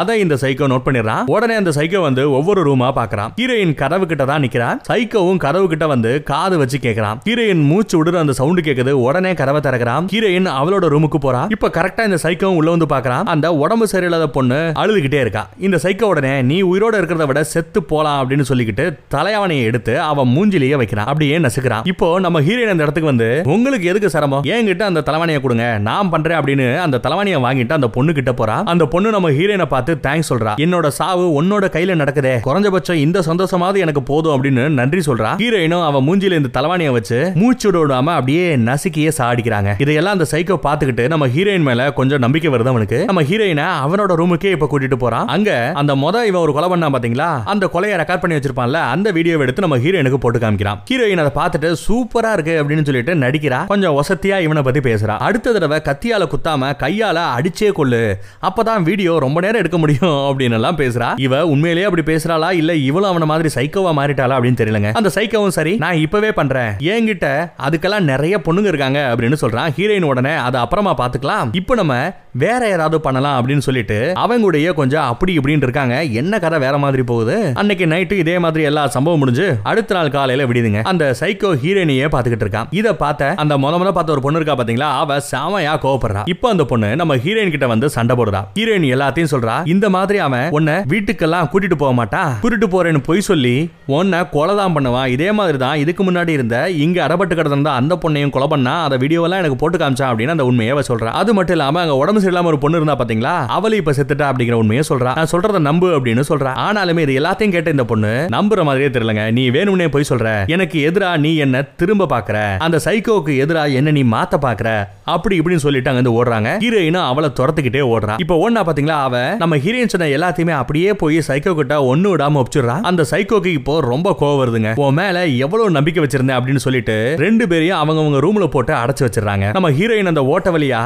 S1: அதை இந்த சைக்கோ நோட் பண்ணிடுறான் உடனே அந்த சைக்கோ வந்து ஒவ்வொரு ரூமா பாக்குறான் ஹீரோயின் கதவு கிட்ட தான் நிக்கிறான் சைக்கோவும் கதவு கிட்ட வந்து காது வச்சு கேக்குறான் ஹீரோயின் மூச்சு விடுற அந்த சவுண்ட் கேக்குது. உடனே கதவை திறக்கிறான். ஹீரோயின் அவளோட ரூமுக்கு போறா. இப்ப கரெக்டா இந்த சைக்கோவும் உள்ள வந்து பாக்குறான் அந்த உடம்பு சரியில்லாத பொண்ணு அழுதுகிட்டே இருக்கா. இந்த சைக்கோ உடனே நீ உயிரோட இருக்கிறத விட செத்து போலாம் அப்படின்னு சொல்லிக்கிட்டு தலையாவணையை எடுத்து அவன் மூஞ்சிலேயே வைக்கிறான். அப்படியே நசுக்கிறான். இப்போ நம்ம ஹீரோயின் அந்த இடத்துக்கு வந்து உங்களுக்கு எதுக்கு சிரமம்? என்கிட்ட அந்த தலைவாணியை கொடுங்க? நான் பண்றேன் அப்படின்னு அந்த தலைவாணியை வாங்கிட்டு அந்த பொண்ணு கிட்ட போறா. அந்த பொண்ணு நம்ம ஹீரோயினை பார்த்து தேங்க்ஸ் சொல்றா. என்னோட சாவு உன்னோட கையில நடக்குதே. குறைஞ்சபட்சம் இந்த சந்தோஷமாவது எனக்கு போதும் அப்படின்னு நன்றி சொல்றா. ஹீரோயினும் அவன் மூஞ்சில இந்த தலைவாணியை வச்சு மூச்சோட விடாம அப்படியே நசுக்கியே சாடிக்கிறாங்க. இதையெல்லாம் அந்த சைக்கோ பாத்துக்கிட்டு நம்ம ஹீரோயின் மேல கொஞ்சம் நம்பிக்கை வருது அவனுக்கு. நம்ம ஹீரோயினை அவனோட ரூமுக்கே இப்ப கூட்டிட்டு போறான். அங்க அந்த மொத இவன் ஒரு கொலை பண்ணா பாத்தீங்களா? அந்த கொலையை ரெக்கார்ட் பண்ணி வச்சிருப்பான்ல அந்த வீடியோ எடுத்து நம்ம ஹீரோயினுக்கு போட்டு காமிக்கிறான். ஹீரோயின் அதை பார்த்துட்டு சூப்பரா இருக்கு அப்படின்னு சொல்லிட்டு நடிக்கிறா. கொஞ்சம் வசதியா இவனை பத்தி பேசுறா. அடுத்த தடவை கத்தியால குத்தாம கையால அடிச்சே கொள்ளு அப்பதான் வீடியோ ரொம்ப நேரம் எடுக்க முடியும் அப்படின்னு எல்லாம் பேசுறா. இவ உண்மையிலேயே அப்படி பேசுறாளா? இல்ல இவளும் அவன மாதிரி சைக்கோவா மாறிட்டாளா அப்படின்னு தெரியலங்க. அந்த சைக்கோவும் சரி நான் இப்பவே பண்றேன். என்கிட்ட அதுக்கெல்லாம் நிறைய பொண்ணுங்க இருக்காங்க அப்படின்னு சொல்றான். ஹீரோயின் உடனே அதை அப்புறமா பாத்துக்கலாம் இப்போ நம்ம வேற யாராவது பண்ணலாம் அப்படின்னு சொல்லிட்டு அவங்களுடைய கொஞ்சம் அப்படி இப்படின்னு இருக்காங்க. என்ன கதை வேற மாதிரி போகுது? அன்னைக்கு நைட்டு இதே மாதிரி எல்லா சம்பவம் முடிஞ்சு அடுத்த நாள் காலையில விடுதுங்க அந்த சைக்கோ ஹீரோயினியே பாத்துக்கிட்டு இருக்கான். இத பார்த்த அந்த முத முத பார்த்த ஒரு பொண்ணு இருக்கா பாத்தீங்களா? அவ சாமையா கோவப்படுறா. இப்போ அந்த பொண்ணு நம்ம ஹீரோயின் கிட்ட வந்து சண்டை போடுறா. ஹீரோயின் எல்லாத்தையும் சொல்றா. இந்த மாதிரி அவன் உன்னை வீட்டுக்கெல்லாம் கூட்டிட்டு போக மாட்டான். கூட்டிட்டு போறேன்னு பொய் சொல்லி உன்னை கொலை தான் பண்ணுவான். இதே மாதிரி தான் இதுக்கு முன்னாடி இருந்த இங்க அடப்பட்டு கிடந்த அந்த பொண்ணையும் கொலை பண்ணா அந்த வீடியோவெல்லாம் எனக்கு போட்டு காமிச்சான் அப்படின்னு அந்த உண்மையை அவ அது மட்டும் இல்லாம அங்க உடம்பு சரியில்லாம ஒரு பொண்ணு இருந்தா பாத்தீங்களா? அவளை இப்ப செத்துட்டா அப்படிங்கிற உண்மையை சொல்றா. நான் சொல்றத நம்பு அப்படின்னு சொல்றா. ஆனாலுமே இது எல்லாத்தையும் கேட்ட இந்த பொண்ணு நம்புற மாதிரியே தெரியலங்க. நீ வேணும்னே போய் சொல்ற. எனக்கு எதிரா நீ என்ன திரும்ப பாக்குற? அந்த சைக்கோவுக்கு எதிரா என்ன நீ மாத்த பாக்குற? அப்படி இப்படின்னு சொல்லிட்டு அங்க இருந்து ஓடுறாங்க ஹீரோயினும் அவளை துரத்துக்கிட்டே ஓடுறான் இப்போ ஒன்னா பாத்தீங்களா அவ நம்ம ஹீரோயின் சொன்ன எல்லாத்தையுமே அப்படியே போய் சைக்கோ கிட்ட ஒண்ணு விடாம ஒப்பிச்சிடுறா. அந்த சைக்கோக்கு இப்போ ரொம்ப கோவம் வருதுங்க. உன் மேல எவ்வளவு நம்பிக்கை வச்சிருந்தேன் அப்படின்னு சொல்லிட்டு ரெண்டு பேரையும் அவங்கவுங்க ரூம்ல போட்டு அடைச்சு வச்சிடுறாங்க. நம்ம ஹீரோயின் அந்த ஓட்ட வழியா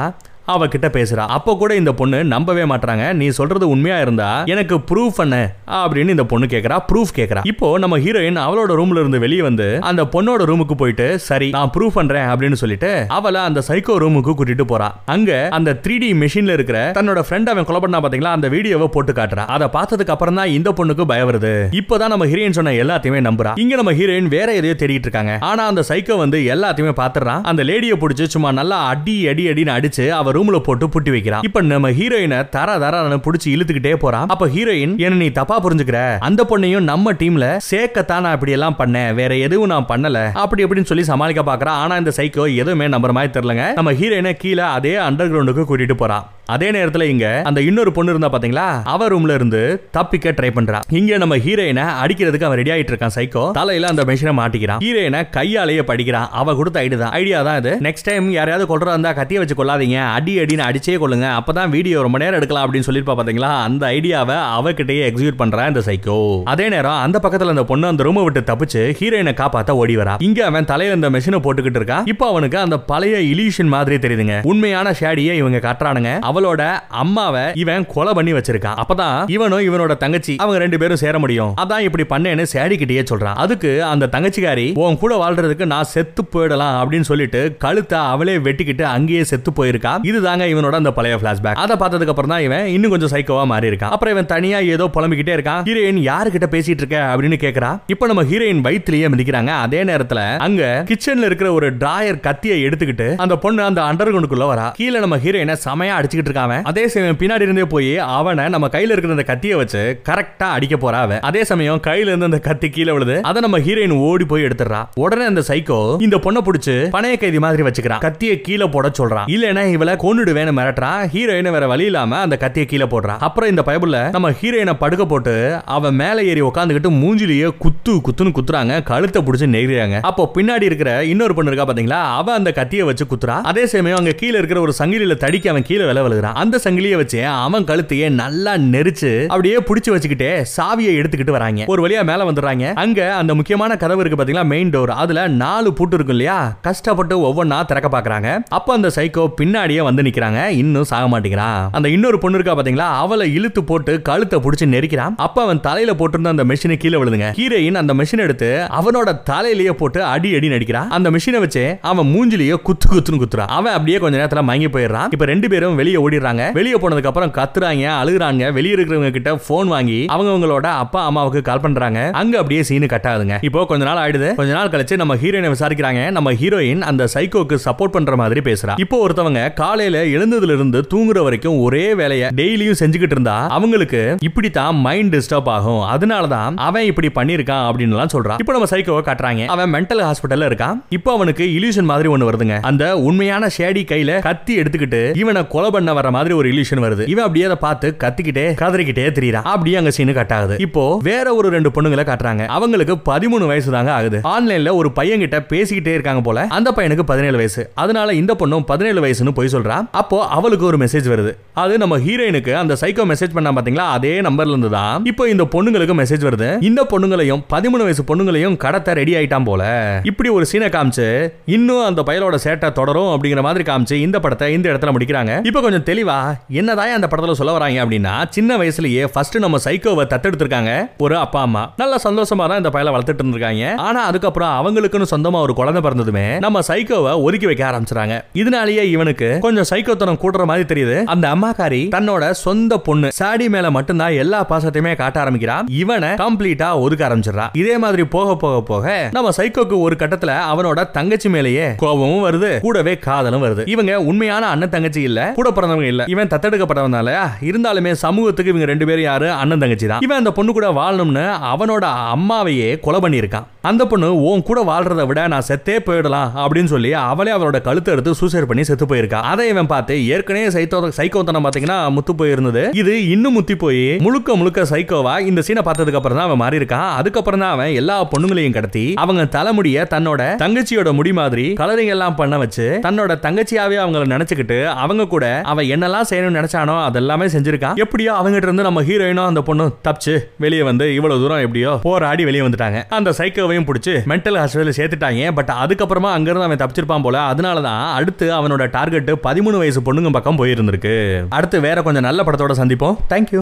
S1: அவகிட்ட பேசுறா. அப்ப கூட இந்த பொண்ணு நம்பவே மாட்றாங்க. நீ சொல்றது உண்மையா இருந்தா எனக்கு ப்ரூஃப் பண்ண அப்படின்னு இந்த பொண்ணு கேக்குறா. ப்ரூஃப் கேக்குறா. இப்போ நம்ம ஹீரோயின் அவளோட ரூம்ல இருந்து வெளியே வந்து அந்த பொண்ணோட ரூமுக்கு போயிட்டு சரி நான் ப்ரூஃப் பண்றேன் அப்படின்னு சொல்லிட்டு அவளை அந்த சைக்கோ ரூமுக்கு கூட்டிட்டு போறா. அங்க அந்த த்ரீ டி மெஷின்ல இருக்கிற தன்னோட ஃப்ரெண்ட் அவன் கொலை பண்ணா பாத்தீங்களா? அந்த வீடியோவை போட்டு காட்டுறா. அதை பார்த்ததுக்கு அப்புறம் தான் இந்த பொண்ணுக்கு பயம் வருது. இப்பதான் நம்ம ஹீரோயின் சொன்ன எல்லாத்தையுமே நம்புறா. இங்க நம்ம ஹீரோயின் வேற எதையோ தேடிட்டு இருக்காங்க. ஆனா அந்த சைக்கோ வந்து எல்லாத்தையுமே பாத்துறான் அந்த லேடியை பிடிச்சி சும்மா நல்லா அடி அடி அடின்னு அடிச்சு அவர் ரூம்ல போட்டு புட்டி வைக்கிறான். இப்ப நம்ம ஹீரோயினை தர தரான்னு புடிச்சு இழுத்துக்கிட்டே போறான். அப்ப ஹீரோயின் என்ன நீ தப்பா புரிஞ்சுக்கிற? அந்த பொண்ணையும் நம்ம டீம்ல சேர்க்கத்தான் நான் இப்படி எல்லாம் பண்ணேன் வேற எதுவும் நான் பண்ணல. அப்படி அப்படின்னு சொல்லி சமாளிக்க பாக்குறான். ஆனா இந்த சைக்கோ எதுவுமே நம்புற மாதிரி தெரியலங்க. நம்ம ஹீரோயினை கீழே அதே அண்டர் கிரவுண்டுக்கு கூட்டிட்டு போறான். அதே நேரத்துல இங்க அந்த இன்னொரு பொண்ணு இருந்தா பாத்தீங்களா? அவ ரூம்ல இருந்து தப்பிக்க ட்ரை பண்றா. இங்க நம்ம ஹீரோயினை அடிக்கிறதுக்கு அவன் ரெடி ஆயிட்டு இருக்கான் சைக்கோ தலையில அந்த மெஷினை மாட்டிக்கிறான். ஹீரோயினை கையாலேயே படிக்கிறான் அவ கொடுத்த ஐடி தான். ஐடியா தான் இது. நெக்ஸ்ட் டைம் யாரையாவது கொள்றா இருந்தா கத்திய வச்சு கொள்ளாதீங்க. அடி அடின்னு அடிச்சே கொள்ளுங்க. அப்பதான் வீடியோ ரொம்ப நேரம் எடுக்கலாம் அப்படின்னு சொல்லிருப்பா பாத்தீங்களா? அந்த ஐடியாவை அவகிட்டயே எக்ஸிக்யூட் பண்றான் இந்த சைக்கோ அதே நேரம் அந்த பக்கத்துல அந்த பொண்ணு அந்த ரூமை விட்டு தப்பிச்சு ஹீரோயினை காப்பாத்த ஓடி வரா. இங்க அவன் தலையில இந்த மெஷினை போட்டுக்கிட்டு இருக்கான். இப்போ அவனுக்கு அந்த பழைய இலியூஷன் மாதிரி தெரியுதுங்க. உண்மையான ஷேடியை இவங்க காட்டுறானுங்க. அவளோட அம்மாவை இவன் கொலை பண்ணி வச்சிருக்கான். அப்பதான் இவனும் இவனோட தங்கச்சி அவங்க ரெண்டு பேரும் சேர முடியும். அதான் இப்படி பண்ணேன்னு சேடி கிட்டயே சொல்றான். அதுக்கு அந்த தங்கச்சிக்காரி உன் கூட வாழ்றதுக்கு நான் செத்து போயிடலாம் அப்படின்னு சொல்லிட்டு கழுத்தை அவளே வெட்டிக்கிட்டு அங்கேயே செத்து போயிருக்கா. இதுதாங்க இவனோட அந்த பழைய பிளாஷ்பேக் அதை பார்த்ததுக்கு அப்புறம் தான் இவன் இன்னும் கொஞ்சம் சைக்கோவா மாறி இருக்கான் அப்புறம் இவன் தனியா ஏதோ புலம்பிக்கிட்டே இருக்கான். ஹீரோயின் யாருக்கிட்ட பேசிட்டு இருக்க அப்படின்னு கேக்குறா. இப்ப நம்ம ஹீரோயின் வயிற்றுலயே மிதிக்கிறாங்க. அதே நேரத்துல அங்க கிச்சன்ல இருக்கிற ஒரு டிராயர் கத்தியை எடுத்துக்கிட்டு அந்த பொண்ணு அந்த அண்டர் வரா. கீழே நம்ம ஹீரோயினை செமையா அடிச்சுக்கிட்டு பாத்துக்கிட்டு இருக்கான் அதே சமயம் பின்னாடி இருந்தே போய் அவனை நம்ம கையில இருக்கிற அந்த கத்தியை வச்சு கரெக்டா அடிக்க போறா அவன். அதே சமயம் கையில இருந்து அந்த கத்தி கீழே விழுது. அதை நம்ம ஹீரோயின் ஓடி போய் எடுத்துறா உடனே அந்த சைக்கோ இந்த பொண்ணை பிடிச்சு பணைய கைதி மாதிரி வச்சுக்கிறான். கத்தியை கீழே போட சொல்றான். இல்லைன்னா இவளை கொன்னுடுவேன்னு மிரட்டுறான் ஹீரோயினை வேற வழி இல்லாம அந்த கத்தியை கீழே போடுறான் அப்புறம் இந்த பயபுள்ள நம்ம ஹீரோயினை படுக்க போட்டு அவன் மேல ஏறி உட்காந்துக்கிட்டு மூஞ்சிலேயே குத்து குத்துன்னு குத்துறாங்க. கழுத்தை பிடிச்சு நெகிறாங்க அப்போ பின்னாடி இருக்கிற இன்னொரு பொண்ணு இருக்கா பாத்தீங்களா? அவ அந்த கத்தியை வச்சு குத்துறா. அதே சமயம் அங்க கீழே இருக்கிற ஒரு சங்கிலியில தடிக்க அவன் கீழே வில விழுகிறான் அந்த சங்கிலியை வச்சு அவன் கழுத்தையே நல்லா நெரிச்சு அப்படியே பிடிச்சு வச்சுக்கிட்டே சாவியை எடுத்துக்கிட்டு வராங்க. ஒரு வழியா மேல வந்துடுறாங்க. அங்க அந்த முக்கியமான கதவு இருக்கு பாத்தீங்களா? மெயின் டோர் அதுல நாலு பூட்டு இருக்கும் இல்லையா? கஷ்டப்பட்டு ஒவ்வொன்னா திறக்க பாக்குறாங்க. அப்ப அந்த சைக்கோ பின்னாடியே வந்து நிக்கிறாங்க. இன்னும் சாக மாட்டேங்கிறான் அந்த இன்னொரு பொண்ணு இருக்கா பாத்தீங்களா? அவளை இழுத்து போட்டு கழுத்தை பிடிச்சி நெரிக்கிறான். அப்ப அவன் தலையில போட்டிருந்த அந்த மெஷினை கீழே விழுதுங்க. ஹீரோயின் அந்த மெஷின் எடுத்து அவனோட தலையிலேயே போட்டு அடி அடி நடிக்கிறான் அந்த மெஷினை வச்சு அவன் மூஞ்சிலேயே குத்து குத்துன்னு குத்துறான் அவன் அப்படியே கொஞ்ச நேரத்துல மயங்கி போயிடுறான். இப்ப ரெண்டு பேரும் வெளியே ஓடிடுறாங்க. வெளியே போனதுக்கு அப்புறம் கத்துறாங்க அழுகுறாங்க. வெளியே இருக்கிறவங்க கிட்ட போன் வாங்கி அவங்கவங்களோட அப்பா அம்மாவுக்கு கால் பண்றாங்க. அங்க அப்படியே சீனு கட் ஆகுதுங்க. இப்போ கொஞ்ச நாள் ஆயிடுது. கொஞ்ச நாள் கழிச்சு நம்ம ஹீரோயினை விசாரிக்கிறாங்க. நம்ம ஹீரோயின் அந்த சைக்கோக்கு சப்போர்ட் பண்ற மாதிரி பேசுறா. இப்போ ஒருத்தவங்க காலையில எழுந்ததுல இருந்து தூங்குற வரைக்கும் ஒரே வேலையை டெய்லியும் செஞ்சுக்கிட்டு இருந்தா அவங்களுக்கு இப்படித்தான் மைண்ட் டிஸ்டர்ப் ஆகும். அதனாலதான் அவன் இப்படி பண்ணிருக்கான் அப்படின்னு எல்லாம் சொல்றான் இப்போ நம்ம சைக்கோவை காட்டுறாங்க. அவன் மென்டல் ஹாஸ்பிட்டல்ல இருக்கான். இப்போ அவனுக்கு இல்யூஷன் மாதிரி ஒண்ணு வருதுங்க. அந்த உண்மையான ஷேடி கையில கத்தி எடுத்துக்கிட்டு இவனை கொலை பண்ண வர மாதிரி ஒரு இல்யூஷன் வருது. இவன் அப்படியே அதை பார்த்து கத்திக்கிட்டே கதறிக்கிட்டே திரியறான் அப்படியே அங்க சீனு கட் ஆகுது இப்போ வேற ஒரு ரெண்டு பொண்ணுங்களை காட்டுறாங்க. அவங்களுக்கு பதிமூணு வயசு தாங்க ஆகுது. ஆன்லைன்ல ஒரு பையன் கிட்ட பேசிக்கிட்டே இருக்காங்க போல. அந்த பையனுக்கு பதினேழு வயசு. அதனால இந்த பொண்ணும் பதினேழு வயசுன்னு போய் சொல்றா. அப்போ அவளுக்கு ஒரு மெசேஜ் வருது. அது நம்ம ஹீரோயினுக்கு அந்த சைக்கோ மெசேஜ் பண்ணா பாத்தீங்களா? அதே நம்பர்ல இருந்து தான் இப்போ இந்த பொண்ணுங்களுக்கு மெசேஜ் வருது. இந்த பொண்ணுங்களையும் பதிமூணு வயசு பொண்ணுங்களையும் கடத்த ரெடி ஆயிட்டான் போல. இப்படி ஒரு சீனை காமிச்சு இன்னும் அந்த பயலோட சேட்டை தொடரும் அப்படிங்கிற மாதிரி காமிச்சு இந்த படத்தை இந்த இடத்துல முடிக்கிறாங்க. இப்போ கொஞ்சம் தெளிவா என்னதான் அந்த படத்துல சொல்ல வராங்க அப்படின்னா சின்ன வயசுலயே ஃபர்ஸ்ட் நம்ம சைக்கோவை தத்தெடுத்திருக்காங்க. ஒரு அப்பா அம்மா. நல்ல சந்தோஷமா தான் இந்த பயலை வளர்த்துட்டு இருந்திருக்காங்க. ஆனா அதுக்கப்புறம் அவங்களுக்குன்னு சொந்தமா ஒரு குழந்தை பிறந்ததுமே நம்ம சைக்கோவை ஒதுக்கி வைக்க ஆரம்பிச்சுறாங்க இதனாலேயே இவனுக்கு கொஞ்சம் சைக்கோத்தனம் கூடுற மாதிரி தெரியுது. அந்த அம்மாக்காரி தன்னோட சொந்த பொண்ணு சாடி மேல மட்டும்தான் எல்லா பாசத்தையுமே காட்ட ஆரம்பிக்கிறான் இவனை கம்ப்ளீட்டா ஒதுக்க ஆரம்பிச்சிடறான் இதே மாதிரி போக போக போக நம்ம சைக்கோக்கு ஒரு கட்டத்துல அவனோட தங்கச்சி மேலேயே கோபமும் வருது. கூடவே காதலும் வருது. இவங்க உண்மையான அண்ணன் தங்கச்சி இல்ல கூட பிறந்த சம்பந்தமே இல்ல. இவன் தத்தெடுக்கப்பட்டவனால இருந்தாலுமே சமூகத்துக்கு இவங்க ரெண்டு பேரும் யாரு? அண்ணன் தங்கச்சி தான். இவன் அந்த பொண்ணு கூட வாழணும்னு அவனோட அம்மாவையே கொலை பண்ணியிருக்கான். அந்த பொண்ணு உன் கூட வாழ்றத விட நான் செத்தே போயிடலாம் அப்படின்னு சொல்லி அவளே அவளோட கழுத்தை எடுத்து சூசைட் பண்ணி செத்து போயிருக்கா. அதை இவன் பார்த்து ஏற்கனவே சைத்தோ சைக்கோத்தனம் பாத்தீங்கன்னா முத்து போயிருந்தது. இது இன்னும் முத்தி போய் முழுக்க முழுக்க சைக்கோவா இந்த சீனை பார்த்ததுக்கு அப்புறம் தான் அவன் மாறி இருக்கான் அதுக்கப்புறம் தான் அவன் எல்லா பொண்ணுங்களையும் கடத்தி அவங்க தலைமுடிய தன்னோட தங்கச்சியோட முடி மாதிரி கலரிங் எல்லாம் பண்ண வச்சு தன்னோட தங்கச்சியாவே அவங்கள நினைச்சுக்கிட்டு அவங்க கூட அவன் என்னெல்லாம் செய்யணும்னு நினைச்சானோ அதெல்லாமே செஞ்சிருக்கான் எப்படியோ அவங்ககிட்ட இருந்து நம்ம ஹீரோயினும் அந்த பொண்ணு தப்பிச்சு வெளியே வந்து இவ்வளவு தூரம் எப்படியோ போராடி வெளியே வந்துட்டாங்க. அந்த சைக்கோவை சைக்கோவையும் பிடிச்சி மென்டல் ஹாஸ்பிட்டல் சேர்த்துட்டாங்க. பட் அதுக்கப்புறமா அங்கிருந்து அவன் தப்பிச்சிருப்பான் போல. அதனால தான் அடுத்து அவனோட டார்கெட் பதிமூணு வயசு பொண்ணுங்க பக்கம் போயிருந்திருக்கு. அடுத்து வேற கொஞ்சம் நல்ல படத்தோட சந்திப்போம். தேங்க்யூ